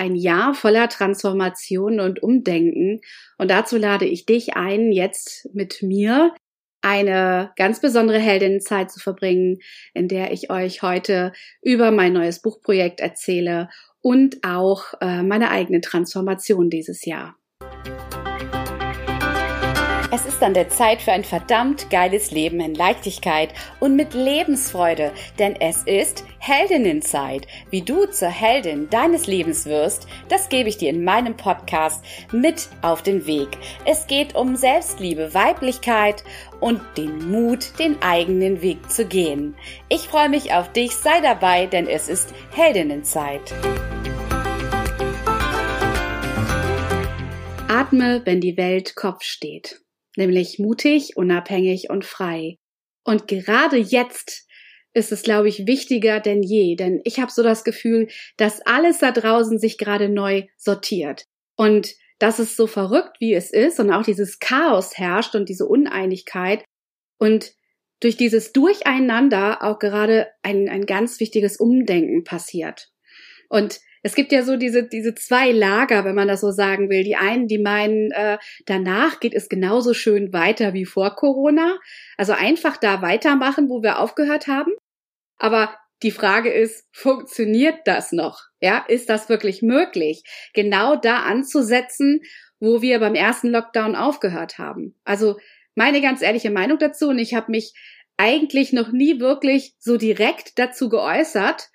ein Jahr voller Transformation und Umdenken. Und dazu lade ich dich ein, jetzt mit mir eine ganz besondere Heldinnenzeit zu verbringen, in der ich euch heute über mein neues Buchprojekt erzähle und auch äh, meine eigene Transformation dieses Jahr. Es ist an der Zeit für ein verdammt geiles Leben in Leichtigkeit und mit Lebensfreude, denn es ist Heldinnenzeit. Wie du zur Heldin deines Lebens wirst, das gebe ich dir in meinem Podcast mit auf den Weg. Es geht um Selbstliebe, Weiblichkeit und den Mut, den eigenen Weg zu gehen. Ich freue mich auf dich, sei dabei, denn es ist Heldinnenzeit. Atme, wenn die Welt Kopf steht nämlich mutig, unabhängig und frei. Und gerade jetzt ist es, glaube ich, wichtiger denn je, denn ich habe so das Gefühl, dass alles da draußen sich gerade neu sortiert. Und dass es so verrückt, wie es ist, und auch dieses Chaos herrscht und diese Uneinigkeit und durch dieses Durcheinander auch gerade ein, ein ganz wichtiges Umdenken passiert. Und es gibt ja so diese, diese zwei Lager, wenn man das so sagen will. Die einen, die meinen, äh, danach geht es genauso schön weiter wie vor Corona. Also einfach da weitermachen, wo wir aufgehört haben. Aber die Frage ist, funktioniert das noch? Ja, ist das wirklich möglich, genau da anzusetzen, wo wir beim ersten Lockdown aufgehört haben? Also meine ganz ehrliche Meinung dazu, und ich habe mich eigentlich noch nie wirklich so direkt dazu geäußert,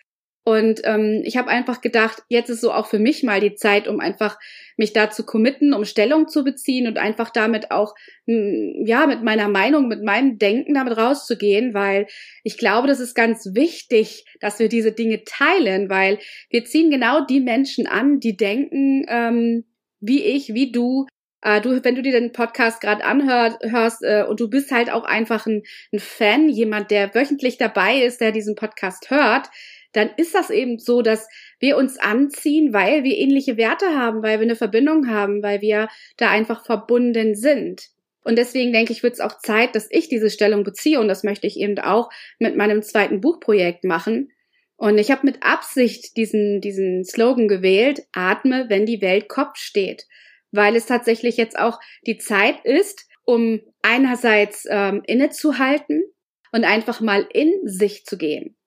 und ähm, ich habe einfach gedacht, jetzt ist so auch für mich mal die Zeit, um einfach mich da zu committen, um Stellung zu beziehen und einfach damit auch, hm, ja, mit meiner Meinung, mit meinem Denken damit rauszugehen, weil ich glaube, das ist ganz wichtig, dass wir diese Dinge teilen, weil wir ziehen genau die Menschen an, die denken, ähm, wie ich, wie du, äh, du, wenn du dir den Podcast gerade anhörst äh, und du bist halt auch einfach ein, ein Fan, jemand, der wöchentlich dabei ist, der diesen Podcast hört, dann ist das eben so, dass wir uns anziehen, weil wir ähnliche Werte haben, weil wir eine Verbindung haben, weil wir da einfach verbunden sind. Und deswegen denke ich, wird es auch Zeit, dass ich diese Stellung beziehe und das möchte ich eben auch mit meinem zweiten Buchprojekt machen. Und ich habe mit Absicht diesen, diesen Slogan gewählt, atme, wenn die Welt Kopf steht, weil es tatsächlich jetzt auch die Zeit ist, um einerseits ähm, innezuhalten und einfach mal in sich zu gehen.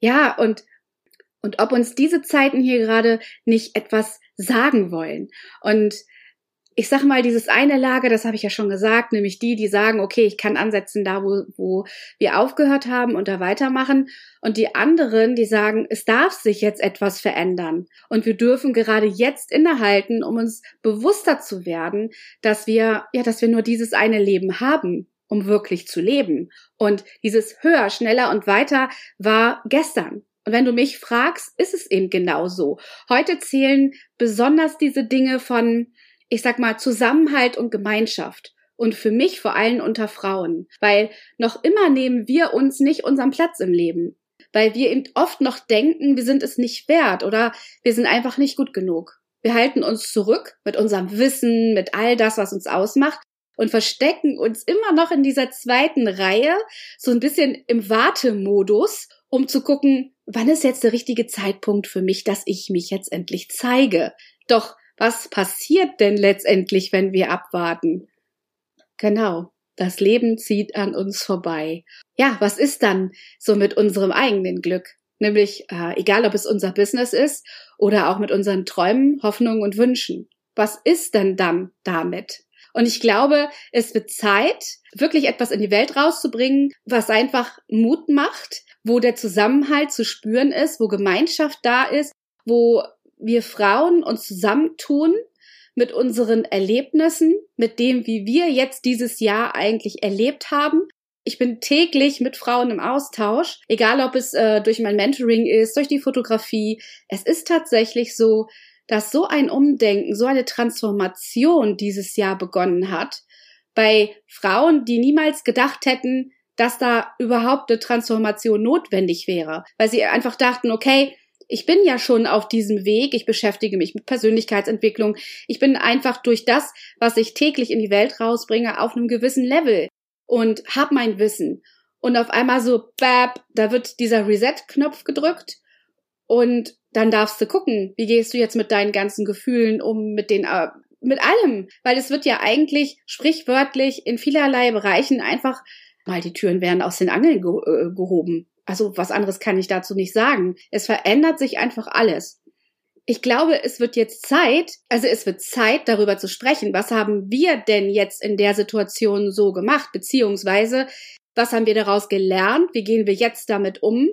Ja, und und ob uns diese Zeiten hier gerade nicht etwas sagen wollen. Und ich sag mal, dieses eine Lager, das habe ich ja schon gesagt, nämlich die, die sagen, okay, ich kann ansetzen da, wo, wo wir aufgehört haben und da weitermachen. Und die anderen, die sagen, es darf sich jetzt etwas verändern. Und wir dürfen gerade jetzt innehalten, um uns bewusster zu werden, dass wir, ja, dass wir nur dieses eine Leben haben um wirklich zu leben. Und dieses höher, schneller und weiter war gestern. Und wenn du mich fragst, ist es eben genau so. Heute zählen besonders diese Dinge von, ich sag mal, Zusammenhalt und Gemeinschaft. Und für mich vor allem unter Frauen. Weil noch immer nehmen wir uns nicht unseren Platz im Leben. Weil wir eben oft noch denken, wir sind es nicht wert oder wir sind einfach nicht gut genug. Wir halten uns zurück mit unserem Wissen, mit all das, was uns ausmacht und verstecken uns immer noch in dieser zweiten Reihe, so ein bisschen im Wartemodus, um zu gucken, wann ist jetzt der richtige Zeitpunkt für mich, dass ich mich jetzt endlich zeige. Doch was passiert denn letztendlich, wenn wir abwarten? Genau, das Leben zieht an uns vorbei. Ja, was ist dann so mit unserem eigenen Glück? Nämlich, äh, egal ob es unser Business ist oder auch mit unseren Träumen, Hoffnungen und Wünschen. Was ist denn dann damit? Und ich glaube, es wird Zeit, wirklich etwas in die Welt rauszubringen, was einfach Mut macht, wo der Zusammenhalt zu spüren ist, wo Gemeinschaft da ist, wo wir Frauen uns zusammentun mit unseren Erlebnissen, mit dem, wie wir jetzt dieses Jahr eigentlich erlebt haben. Ich bin täglich mit Frauen im Austausch, egal ob es äh, durch mein Mentoring ist, durch die Fotografie. Es ist tatsächlich so, dass so ein Umdenken, so eine Transformation dieses Jahr begonnen hat bei Frauen, die niemals gedacht hätten, dass da überhaupt eine Transformation notwendig wäre, weil sie einfach dachten, okay, ich bin ja schon auf diesem Weg, ich beschäftige mich mit Persönlichkeitsentwicklung, ich bin einfach durch das, was ich täglich in die Welt rausbringe, auf einem gewissen Level und habe mein Wissen. Und auf einmal so, bap, da wird dieser Reset-Knopf gedrückt und dann darfst du gucken, wie gehst du jetzt mit deinen ganzen Gefühlen um, mit den, äh, mit allem, weil es wird ja eigentlich sprichwörtlich in vielerlei Bereichen einfach mal die Türen werden aus den Angeln ge äh, gehoben. Also was anderes kann ich dazu nicht sagen. Es verändert sich einfach alles. Ich glaube, es wird jetzt Zeit, also es wird Zeit, darüber zu sprechen. Was haben wir denn jetzt in der Situation so gemacht? Beziehungsweise, was haben wir daraus gelernt? Wie gehen wir jetzt damit um?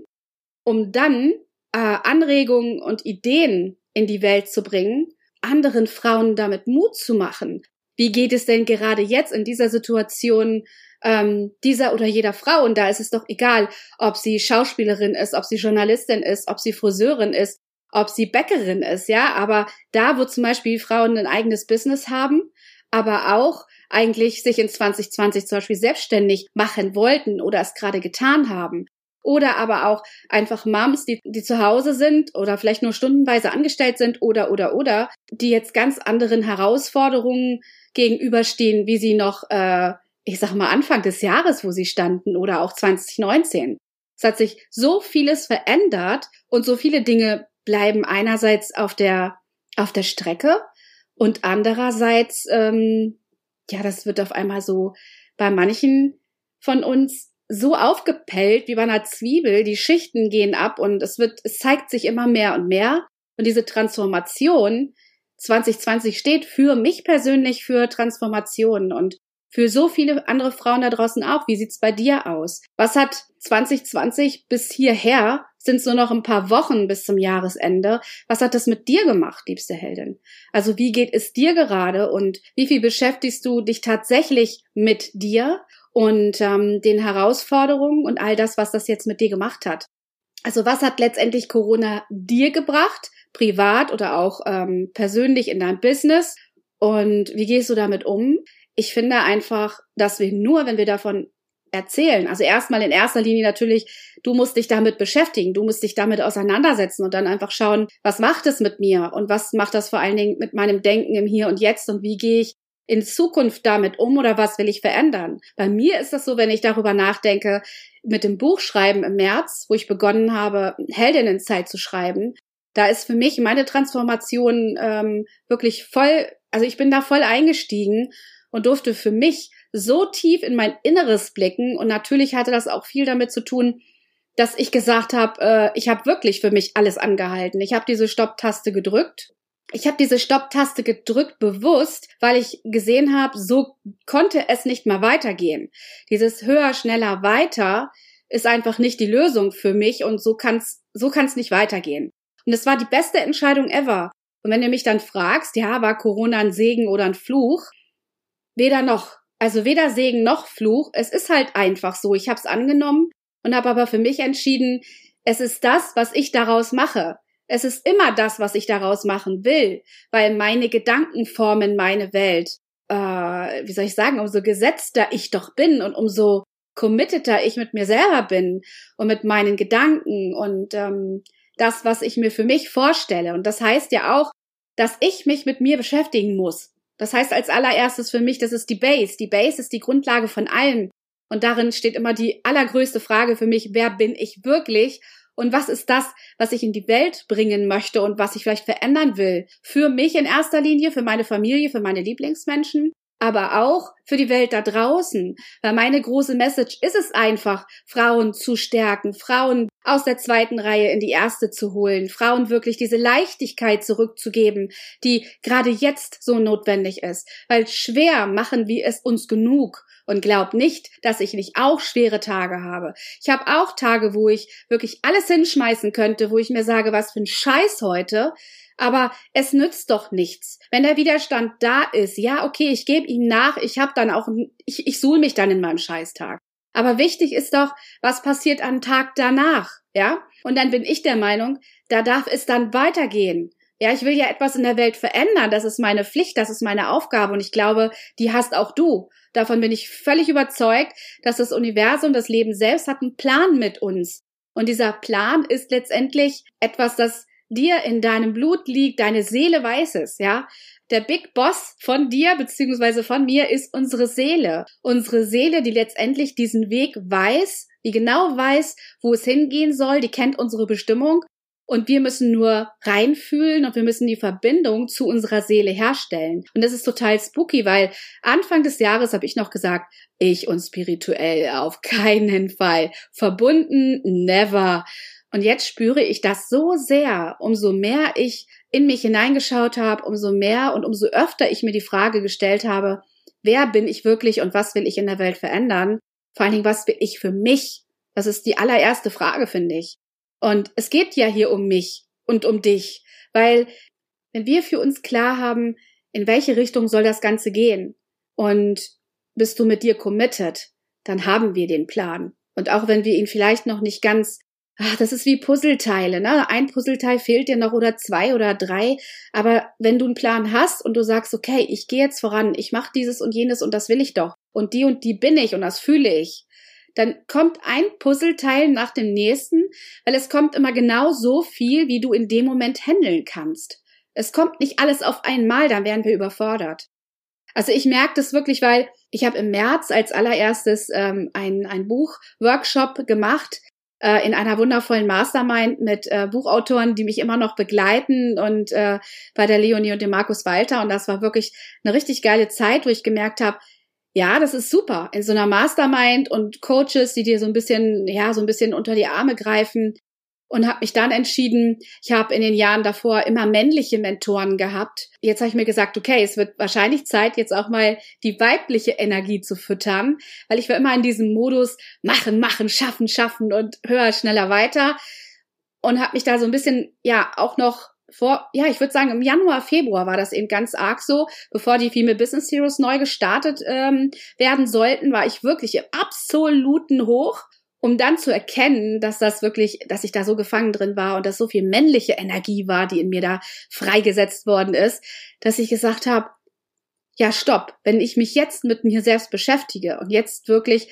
Um dann äh, Anregungen und Ideen in die Welt zu bringen, anderen Frauen damit Mut zu machen. Wie geht es denn gerade jetzt in dieser Situation ähm, dieser oder jeder Frau? Und da ist es doch egal, ob sie Schauspielerin ist, ob sie Journalistin ist, ob sie Friseurin ist, ob sie Bäckerin ist, ja. Aber da, wo zum Beispiel Frauen ein eigenes Business haben, aber auch eigentlich sich in 2020 zum Beispiel selbstständig machen wollten oder es gerade getan haben oder aber auch einfach Moms, die, die zu Hause sind oder vielleicht nur stundenweise angestellt sind oder, oder, oder, die jetzt ganz anderen Herausforderungen gegenüberstehen, wie sie noch, äh, ich sag mal, Anfang des Jahres, wo sie standen oder auch 2019. Es hat sich so vieles verändert und so viele Dinge bleiben einerseits auf der, auf der Strecke und andererseits, ähm, ja, das wird auf einmal so bei manchen von uns so aufgepellt wie bei einer Zwiebel. Die Schichten gehen ab und es wird, es zeigt sich immer mehr und mehr. Und diese Transformation 2020 steht für mich persönlich für Transformation und für so viele andere Frauen da draußen auch. Wie sieht's bei dir aus? Was hat 2020 bis hierher? Sind nur noch ein paar Wochen bis zum Jahresende. Was hat das mit dir gemacht, liebste Heldin? Also wie geht es dir gerade und wie viel beschäftigst du dich tatsächlich mit dir und ähm, den Herausforderungen und all das, was das jetzt mit dir gemacht hat. Also was hat letztendlich Corona dir gebracht, privat oder auch ähm, persönlich in deinem Business? Und wie gehst du damit um? Ich finde einfach, dass wir nur, wenn wir davon erzählen, also erstmal in erster Linie natürlich, du musst dich damit beschäftigen, du musst dich damit auseinandersetzen und dann einfach schauen, was macht es mit mir und was macht das vor allen Dingen mit meinem Denken im Hier und Jetzt und wie gehe ich in Zukunft damit um oder was will ich verändern? Bei mir ist das so, wenn ich darüber nachdenke, mit dem Buchschreiben im März, wo ich begonnen habe, Heldinnenzeit zu schreiben, da ist für mich meine Transformation ähm, wirklich voll, also ich bin da voll eingestiegen und durfte für mich so tief in mein Inneres blicken und natürlich hatte das auch viel damit zu tun, dass ich gesagt habe, äh, ich habe wirklich für mich alles angehalten. Ich habe diese Stopptaste gedrückt ich habe diese Stopptaste gedrückt bewusst, weil ich gesehen habe, so konnte es nicht mehr weitergehen. Dieses höher, schneller, weiter ist einfach nicht die Lösung für mich und so kann's so kann's nicht weitergehen. Und es war die beste Entscheidung ever. Und wenn du mich dann fragst, ja, war Corona ein Segen oder ein Fluch? Weder noch. Also weder Segen noch Fluch. Es ist halt einfach so. Ich habe es angenommen und habe aber für mich entschieden, es ist das, was ich daraus mache. Es ist immer das, was ich daraus machen will, weil meine Gedanken formen meine Welt. Äh, wie soll ich sagen, umso gesetzter ich doch bin und umso committeter ich mit mir selber bin und mit meinen Gedanken und ähm, das, was ich mir für mich vorstelle. Und das heißt ja auch, dass ich mich mit mir beschäftigen muss. Das heißt als allererstes für mich, das ist die Base. Die Base ist die Grundlage von allem. Und darin steht immer die allergrößte Frage für mich, wer bin ich wirklich und was ist das, was ich in die Welt bringen möchte und was ich vielleicht verändern will. Für mich in erster Linie, für meine Familie, für meine Lieblingsmenschen, aber auch für die Welt da draußen. Weil meine große Message ist es einfach, Frauen zu stärken, Frauen aus der zweiten Reihe in die erste zu holen, Frauen wirklich diese Leichtigkeit zurückzugeben, die gerade jetzt so notwendig ist. Weil schwer machen wir es uns genug und glaub nicht, dass ich nicht auch schwere Tage habe. Ich habe auch Tage, wo ich wirklich alles hinschmeißen könnte, wo ich mir sage, was für ein Scheiß heute. Aber es nützt doch nichts. Wenn der Widerstand da ist, ja, okay, ich gebe ihm nach, ich habe dann auch, ich, ich suhl mich dann in meinem Scheißtag. Aber wichtig ist doch, was passiert am Tag danach, ja? Und dann bin ich der Meinung, da darf es dann weitergehen. Ja, ich will ja etwas in der Welt verändern. Das ist meine Pflicht, das ist meine Aufgabe. Und ich glaube, die hast auch du. Davon bin ich völlig überzeugt, dass das Universum, das Leben selbst hat einen Plan mit uns. Und dieser Plan ist letztendlich etwas, das dir in deinem Blut liegt, deine Seele weiß es, ja. Der Big Boss von dir beziehungsweise von mir ist unsere Seele. Unsere Seele, die letztendlich diesen Weg weiß, die genau weiß, wo es hingehen soll, die kennt unsere Bestimmung und wir müssen nur reinfühlen und wir müssen die Verbindung zu unserer Seele herstellen. Und das ist total spooky, weil Anfang des Jahres habe ich noch gesagt, ich und spirituell auf keinen Fall. Verbunden, never. Und jetzt spüre ich das so sehr, umso mehr ich in mich hineingeschaut habe, umso mehr und umso öfter ich mir die Frage gestellt habe, wer bin ich wirklich und was will ich in der Welt verändern? Vor allen Dingen, was will ich für mich? Das ist die allererste Frage, finde ich. Und es geht ja hier um mich und um dich, weil wenn wir für uns klar haben, in welche Richtung soll das Ganze gehen und bist du mit dir committed, dann haben wir den Plan. Und auch wenn wir ihn vielleicht noch nicht ganz, ach, das ist wie Puzzleteile, ne? Ein Puzzleteil fehlt dir noch oder zwei oder drei. Aber wenn du einen Plan hast und du sagst, okay, ich gehe jetzt voran, ich mache dieses und jenes und das will ich doch. Und die und die bin ich und das fühle ich dann kommt ein Puzzleteil nach dem nächsten, weil es kommt immer genau so viel, wie du in dem Moment handeln kannst. Es kommt nicht alles auf einmal, dann werden wir überfordert. Also ich merke das wirklich, weil ich habe im März als allererstes ähm, ein, ein Buch-Workshop gemacht äh, in einer wundervollen Mastermind mit äh, Buchautoren, die mich immer noch begleiten und äh, bei der Leonie und dem Markus Walter. Und das war wirklich eine richtig geile Zeit, wo ich gemerkt habe, ja, das ist super. In so einer Mastermind und Coaches, die dir so ein bisschen, ja, so ein bisschen unter die Arme greifen. Und habe mich dann entschieden, ich habe in den Jahren davor immer männliche Mentoren gehabt. Jetzt habe ich mir gesagt, okay, es wird wahrscheinlich Zeit, jetzt auch mal die weibliche Energie zu füttern, weil ich war immer in diesem Modus machen, machen, schaffen, schaffen und höher, schneller, weiter. Und habe mich da so ein bisschen, ja, auch noch vor, ja, ich würde sagen, im Januar, Februar war das eben ganz arg so, bevor die Female Business Heroes neu gestartet ähm, werden sollten, war ich wirklich im absoluten Hoch, um dann zu erkennen, dass das wirklich, dass ich da so gefangen drin war und dass so viel männliche Energie war, die in mir da freigesetzt worden ist, dass ich gesagt habe, ja, stopp, wenn ich mich jetzt mit mir selbst beschäftige und jetzt wirklich,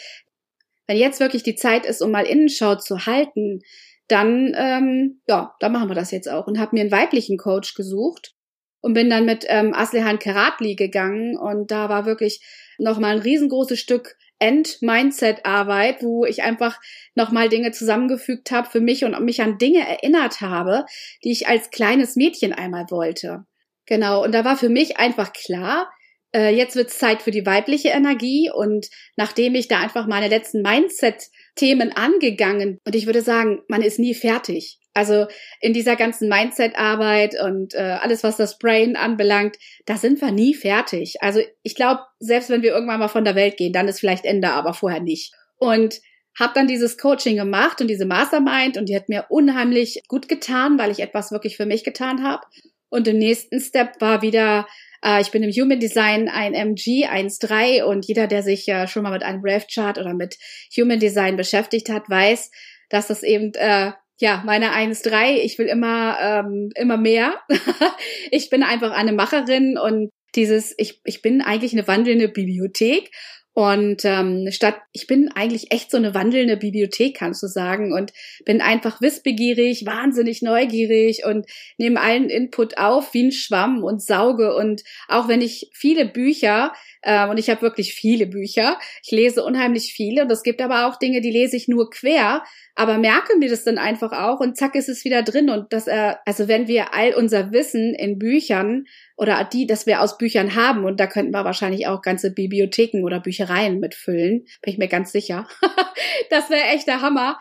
wenn jetzt wirklich die Zeit ist, um mal Innenschau zu halten, dann, ähm, ja, da machen wir das jetzt auch. Und habe mir einen weiblichen Coach gesucht und bin dann mit ähm, Aslehan Keratli gegangen. Und da war wirklich nochmal ein riesengroßes Stück End-Mindset-Arbeit, wo ich einfach nochmal Dinge zusammengefügt habe für mich und mich an Dinge erinnert habe, die ich als kleines Mädchen einmal wollte. Genau, und da war für mich einfach klar, äh, jetzt wird es Zeit für die weibliche Energie und nachdem ich da einfach meine letzten Mindset Themen angegangen und ich würde sagen, man ist nie fertig. Also in dieser ganzen Mindset-Arbeit und äh, alles, was das Brain anbelangt, da sind wir nie fertig. Also ich glaube, selbst wenn wir irgendwann mal von der Welt gehen, dann ist vielleicht Ende, aber vorher nicht. Und habe dann dieses Coaching gemacht und diese Mastermind und die hat mir unheimlich gut getan, weil ich etwas wirklich für mich getan habe. Und im nächsten Step war wieder äh, ich bin im Human Design ein MG 1.3 und jeder, der sich ja schon mal mit einem Rev Chart oder mit Human Design beschäftigt hat, weiß, dass das eben äh, ja, meine 1.3, ich will immer, ähm, immer mehr. ich bin einfach eine Macherin und dieses, ich, ich bin eigentlich eine wandelnde Bibliothek und ähm, statt, ich bin eigentlich echt so eine wandelnde Bibliothek, kannst du sagen, und bin einfach wissbegierig, wahnsinnig neugierig und nehme allen Input auf wie ein Schwamm und sauge. Und auch wenn ich viele Bücher, äh, und ich habe wirklich viele Bücher, ich lese unheimlich viele, und es gibt aber auch Dinge, die lese ich nur quer, aber merke mir das dann einfach auch und zack ist es wieder drin. Und das, äh, also wenn wir all unser Wissen in Büchern oder die, das wir aus Büchern haben, und da könnten wir wahrscheinlich auch ganze Bibliotheken oder Büchereien mitfüllen, bin ich mir ganz sicher. das wäre echt der Hammer.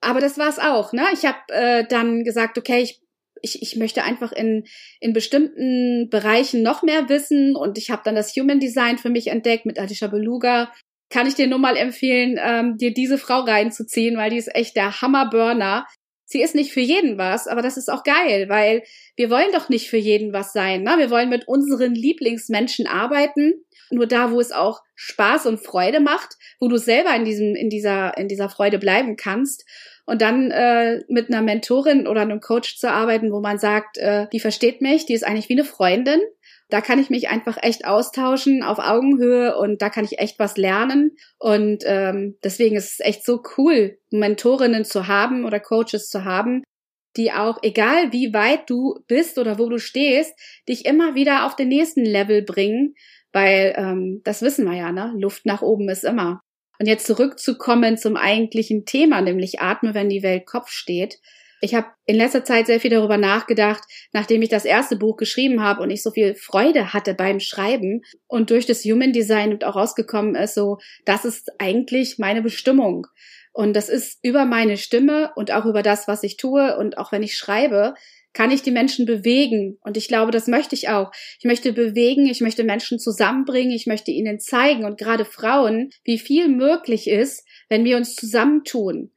Aber das war's auch, ne? Ich habe äh, dann gesagt, okay, ich ich, ich möchte einfach in, in bestimmten Bereichen noch mehr wissen und ich habe dann das Human Design für mich entdeckt mit Adisha Beluga. Kann ich dir nur mal empfehlen, ähm, dir diese Frau reinzuziehen, weil die ist echt der Hammerburner. Sie ist nicht für jeden was, aber das ist auch geil, weil wir wollen doch nicht für jeden was sein. Ne? Wir wollen mit unseren Lieblingsmenschen arbeiten. Nur da, wo es auch Spaß und Freude macht, wo du selber in diesem, in dieser, in dieser Freude bleiben kannst. Und dann äh, mit einer Mentorin oder einem Coach zu arbeiten, wo man sagt, äh, die versteht mich, die ist eigentlich wie eine Freundin. Da kann ich mich einfach echt austauschen auf Augenhöhe und da kann ich echt was lernen. Und ähm, deswegen ist es echt so cool, Mentorinnen zu haben oder Coaches zu haben, die auch, egal wie weit du bist oder wo du stehst, dich immer wieder auf den nächsten Level bringen, weil ähm, das wissen wir ja, ne? Luft nach oben ist immer. Und jetzt zurückzukommen zum eigentlichen Thema, nämlich Atme, wenn die Welt Kopf steht. Ich habe in letzter Zeit sehr viel darüber nachgedacht, nachdem ich das erste Buch geschrieben habe und ich so viel Freude hatte beim Schreiben und durch das Human Design auch rausgekommen ist, so, das ist eigentlich meine Bestimmung. Und das ist über meine Stimme und auch über das, was ich tue und auch wenn ich schreibe, kann ich die Menschen bewegen. Und ich glaube, das möchte ich auch. Ich möchte bewegen, ich möchte Menschen zusammenbringen, ich möchte ihnen zeigen und gerade Frauen, wie viel möglich ist, wenn wir uns zusammentun.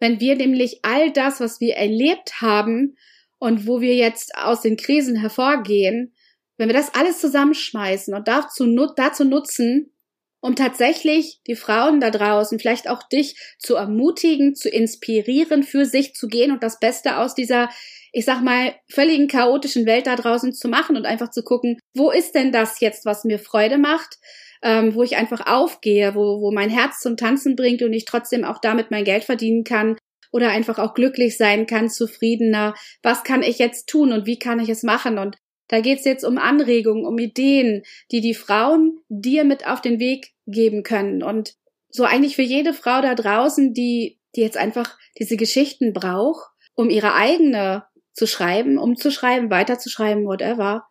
Wenn wir nämlich all das, was wir erlebt haben und wo wir jetzt aus den Krisen hervorgehen, wenn wir das alles zusammenschmeißen und dazu, dazu nutzen, um tatsächlich die Frauen da draußen, vielleicht auch dich zu ermutigen, zu inspirieren, für sich zu gehen und das Beste aus dieser, ich sag mal, völligen chaotischen Welt da draußen zu machen und einfach zu gucken, wo ist denn das jetzt, was mir Freude macht? ähm, wo ich einfach aufgehe, wo, wo mein Herz zum Tanzen bringt und ich trotzdem auch damit mein Geld verdienen kann oder einfach auch glücklich sein kann, zufriedener. Was kann ich jetzt tun und wie kann ich es machen? Und da geht's jetzt um Anregungen, um Ideen, die die Frauen dir mit auf den Weg geben können. Und so eigentlich für jede Frau da draußen, die, die jetzt einfach diese Geschichten braucht, um ihre eigene zu schreiben, um zu schreiben, weiterzuschreiben, whatever.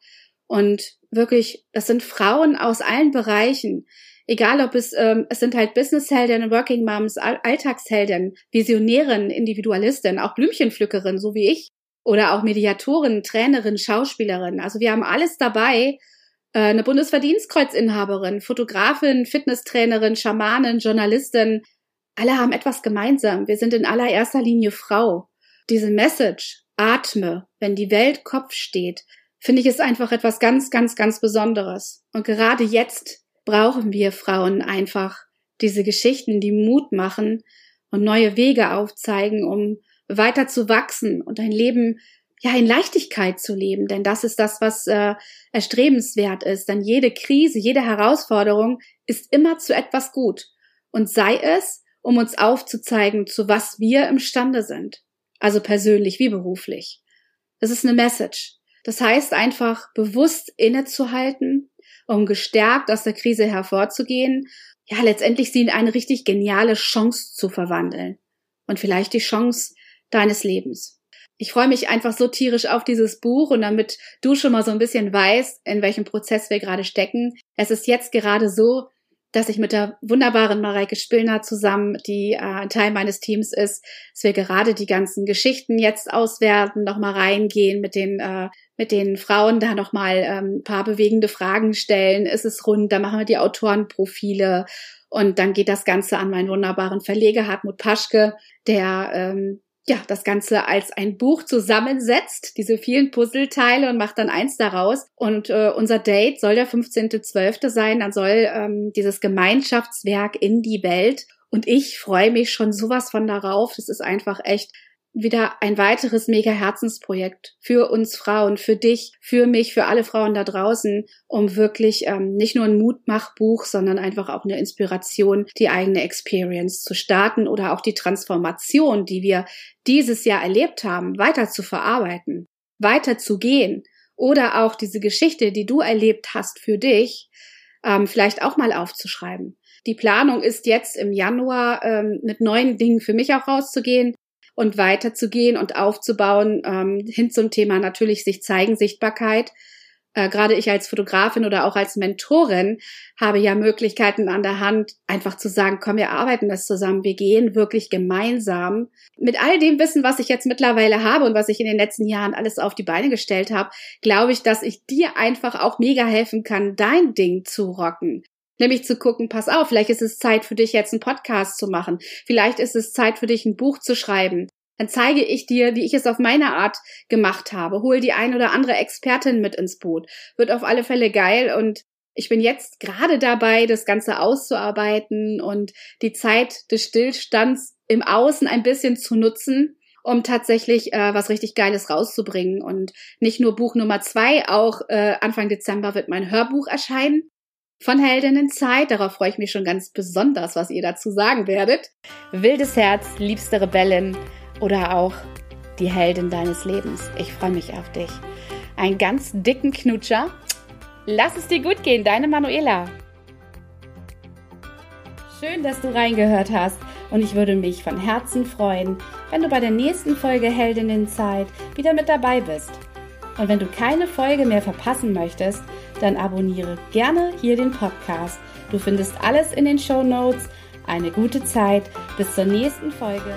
Und wirklich, das sind Frauen aus allen Bereichen. Egal ob es, ähm, es sind halt Businesshelden, Working Moms, Alltagshelden, Visionären, Individualisten, auch Blümchenpflückerin, so wie ich. Oder auch Mediatorin, Trainerin, Schauspielerin. Also wir haben alles dabei. Äh, eine Bundesverdienstkreuzinhaberin, Fotografin, Fitnesstrainerin, Schamanin, Journalistin. Alle haben etwas gemeinsam. Wir sind in allererster Linie Frau. Diese Message, atme, wenn die Welt Kopf steht, finde ich es einfach etwas ganz, ganz, ganz Besonderes. Und gerade jetzt brauchen wir Frauen einfach diese Geschichten, die Mut machen und neue Wege aufzeigen, um weiter zu wachsen und ein Leben ja in Leichtigkeit zu leben, denn das ist das, was äh, erstrebenswert ist. Denn jede Krise, jede Herausforderung ist immer zu etwas gut und sei es, um uns aufzuzeigen, zu was wir imstande sind, also persönlich wie beruflich. Das ist eine Message. Das heißt einfach bewusst innezuhalten, um gestärkt aus der Krise hervorzugehen, ja, letztendlich sie in eine richtig geniale Chance zu verwandeln. Und vielleicht die Chance deines Lebens. Ich freue mich einfach so tierisch auf dieses Buch und damit du schon mal so ein bisschen weißt, in welchem Prozess wir gerade stecken. Es ist jetzt gerade so, dass ich mit der wunderbaren Mareike Spillner zusammen, die äh, ein Teil meines Teams ist, dass wir gerade die ganzen Geschichten jetzt auswerten, nochmal reingehen mit den äh, mit den Frauen da nochmal ähm, paar bewegende Fragen stellen. Ist es rund? Da machen wir die Autorenprofile und dann geht das Ganze an meinen wunderbaren Verleger Hartmut Paschke, der ähm, ja, das Ganze als ein Buch zusammensetzt, diese vielen Puzzleteile und macht dann eins daraus. Und äh, unser Date soll der 15.12. sein. Dann soll ähm, dieses Gemeinschaftswerk in die Welt. Und ich freue mich schon sowas von darauf. Das ist einfach echt wieder ein weiteres mega Herzensprojekt für uns Frauen, für dich, für mich, für alle Frauen da draußen, um wirklich ähm, nicht nur ein Mutmachbuch, sondern einfach auch eine Inspiration, die eigene Experience zu starten oder auch die Transformation, die wir dieses Jahr erlebt haben, weiter zu verarbeiten, weiter zu gehen oder auch diese Geschichte, die du erlebt hast für dich, ähm, vielleicht auch mal aufzuschreiben. Die Planung ist jetzt im Januar ähm, mit neuen Dingen für mich auch rauszugehen und weiterzugehen und aufzubauen ähm, hin zum Thema natürlich sich zeigen, Sichtbarkeit. Äh, Gerade ich als Fotografin oder auch als Mentorin habe ja Möglichkeiten an der Hand, einfach zu sagen, komm, wir arbeiten das zusammen, wir gehen wirklich gemeinsam. Mit all dem Wissen, was ich jetzt mittlerweile habe und was ich in den letzten Jahren alles auf die Beine gestellt habe, glaube ich, dass ich dir einfach auch mega helfen kann, dein Ding zu rocken. Nämlich zu gucken, pass auf, vielleicht ist es Zeit für dich jetzt einen Podcast zu machen. Vielleicht ist es Zeit für dich ein Buch zu schreiben. Dann zeige ich dir, wie ich es auf meine Art gemacht habe. Hol die ein oder andere Expertin mit ins Boot. Wird auf alle Fälle geil und ich bin jetzt gerade dabei, das Ganze auszuarbeiten und die Zeit des Stillstands im Außen ein bisschen zu nutzen, um tatsächlich äh, was richtig Geiles rauszubringen. Und nicht nur Buch Nummer zwei, auch äh, Anfang Dezember wird mein Hörbuch erscheinen von Heldinnenzeit. Darauf freue ich mich schon ganz besonders, was ihr dazu sagen werdet. Wildes Herz, liebste Rebellin oder auch die Heldin deines Lebens. Ich freue mich auf dich. Einen ganz dicken Knutscher. Lass es dir gut gehen, deine Manuela. Schön, dass du reingehört hast und ich würde mich von Herzen freuen, wenn du bei der nächsten Folge Heldinnenzeit wieder mit dabei bist. Und wenn du keine Folge mehr verpassen möchtest, dann abonniere gerne hier den Podcast. Du findest alles in den Show Notes. Eine gute Zeit. Bis zur nächsten Folge.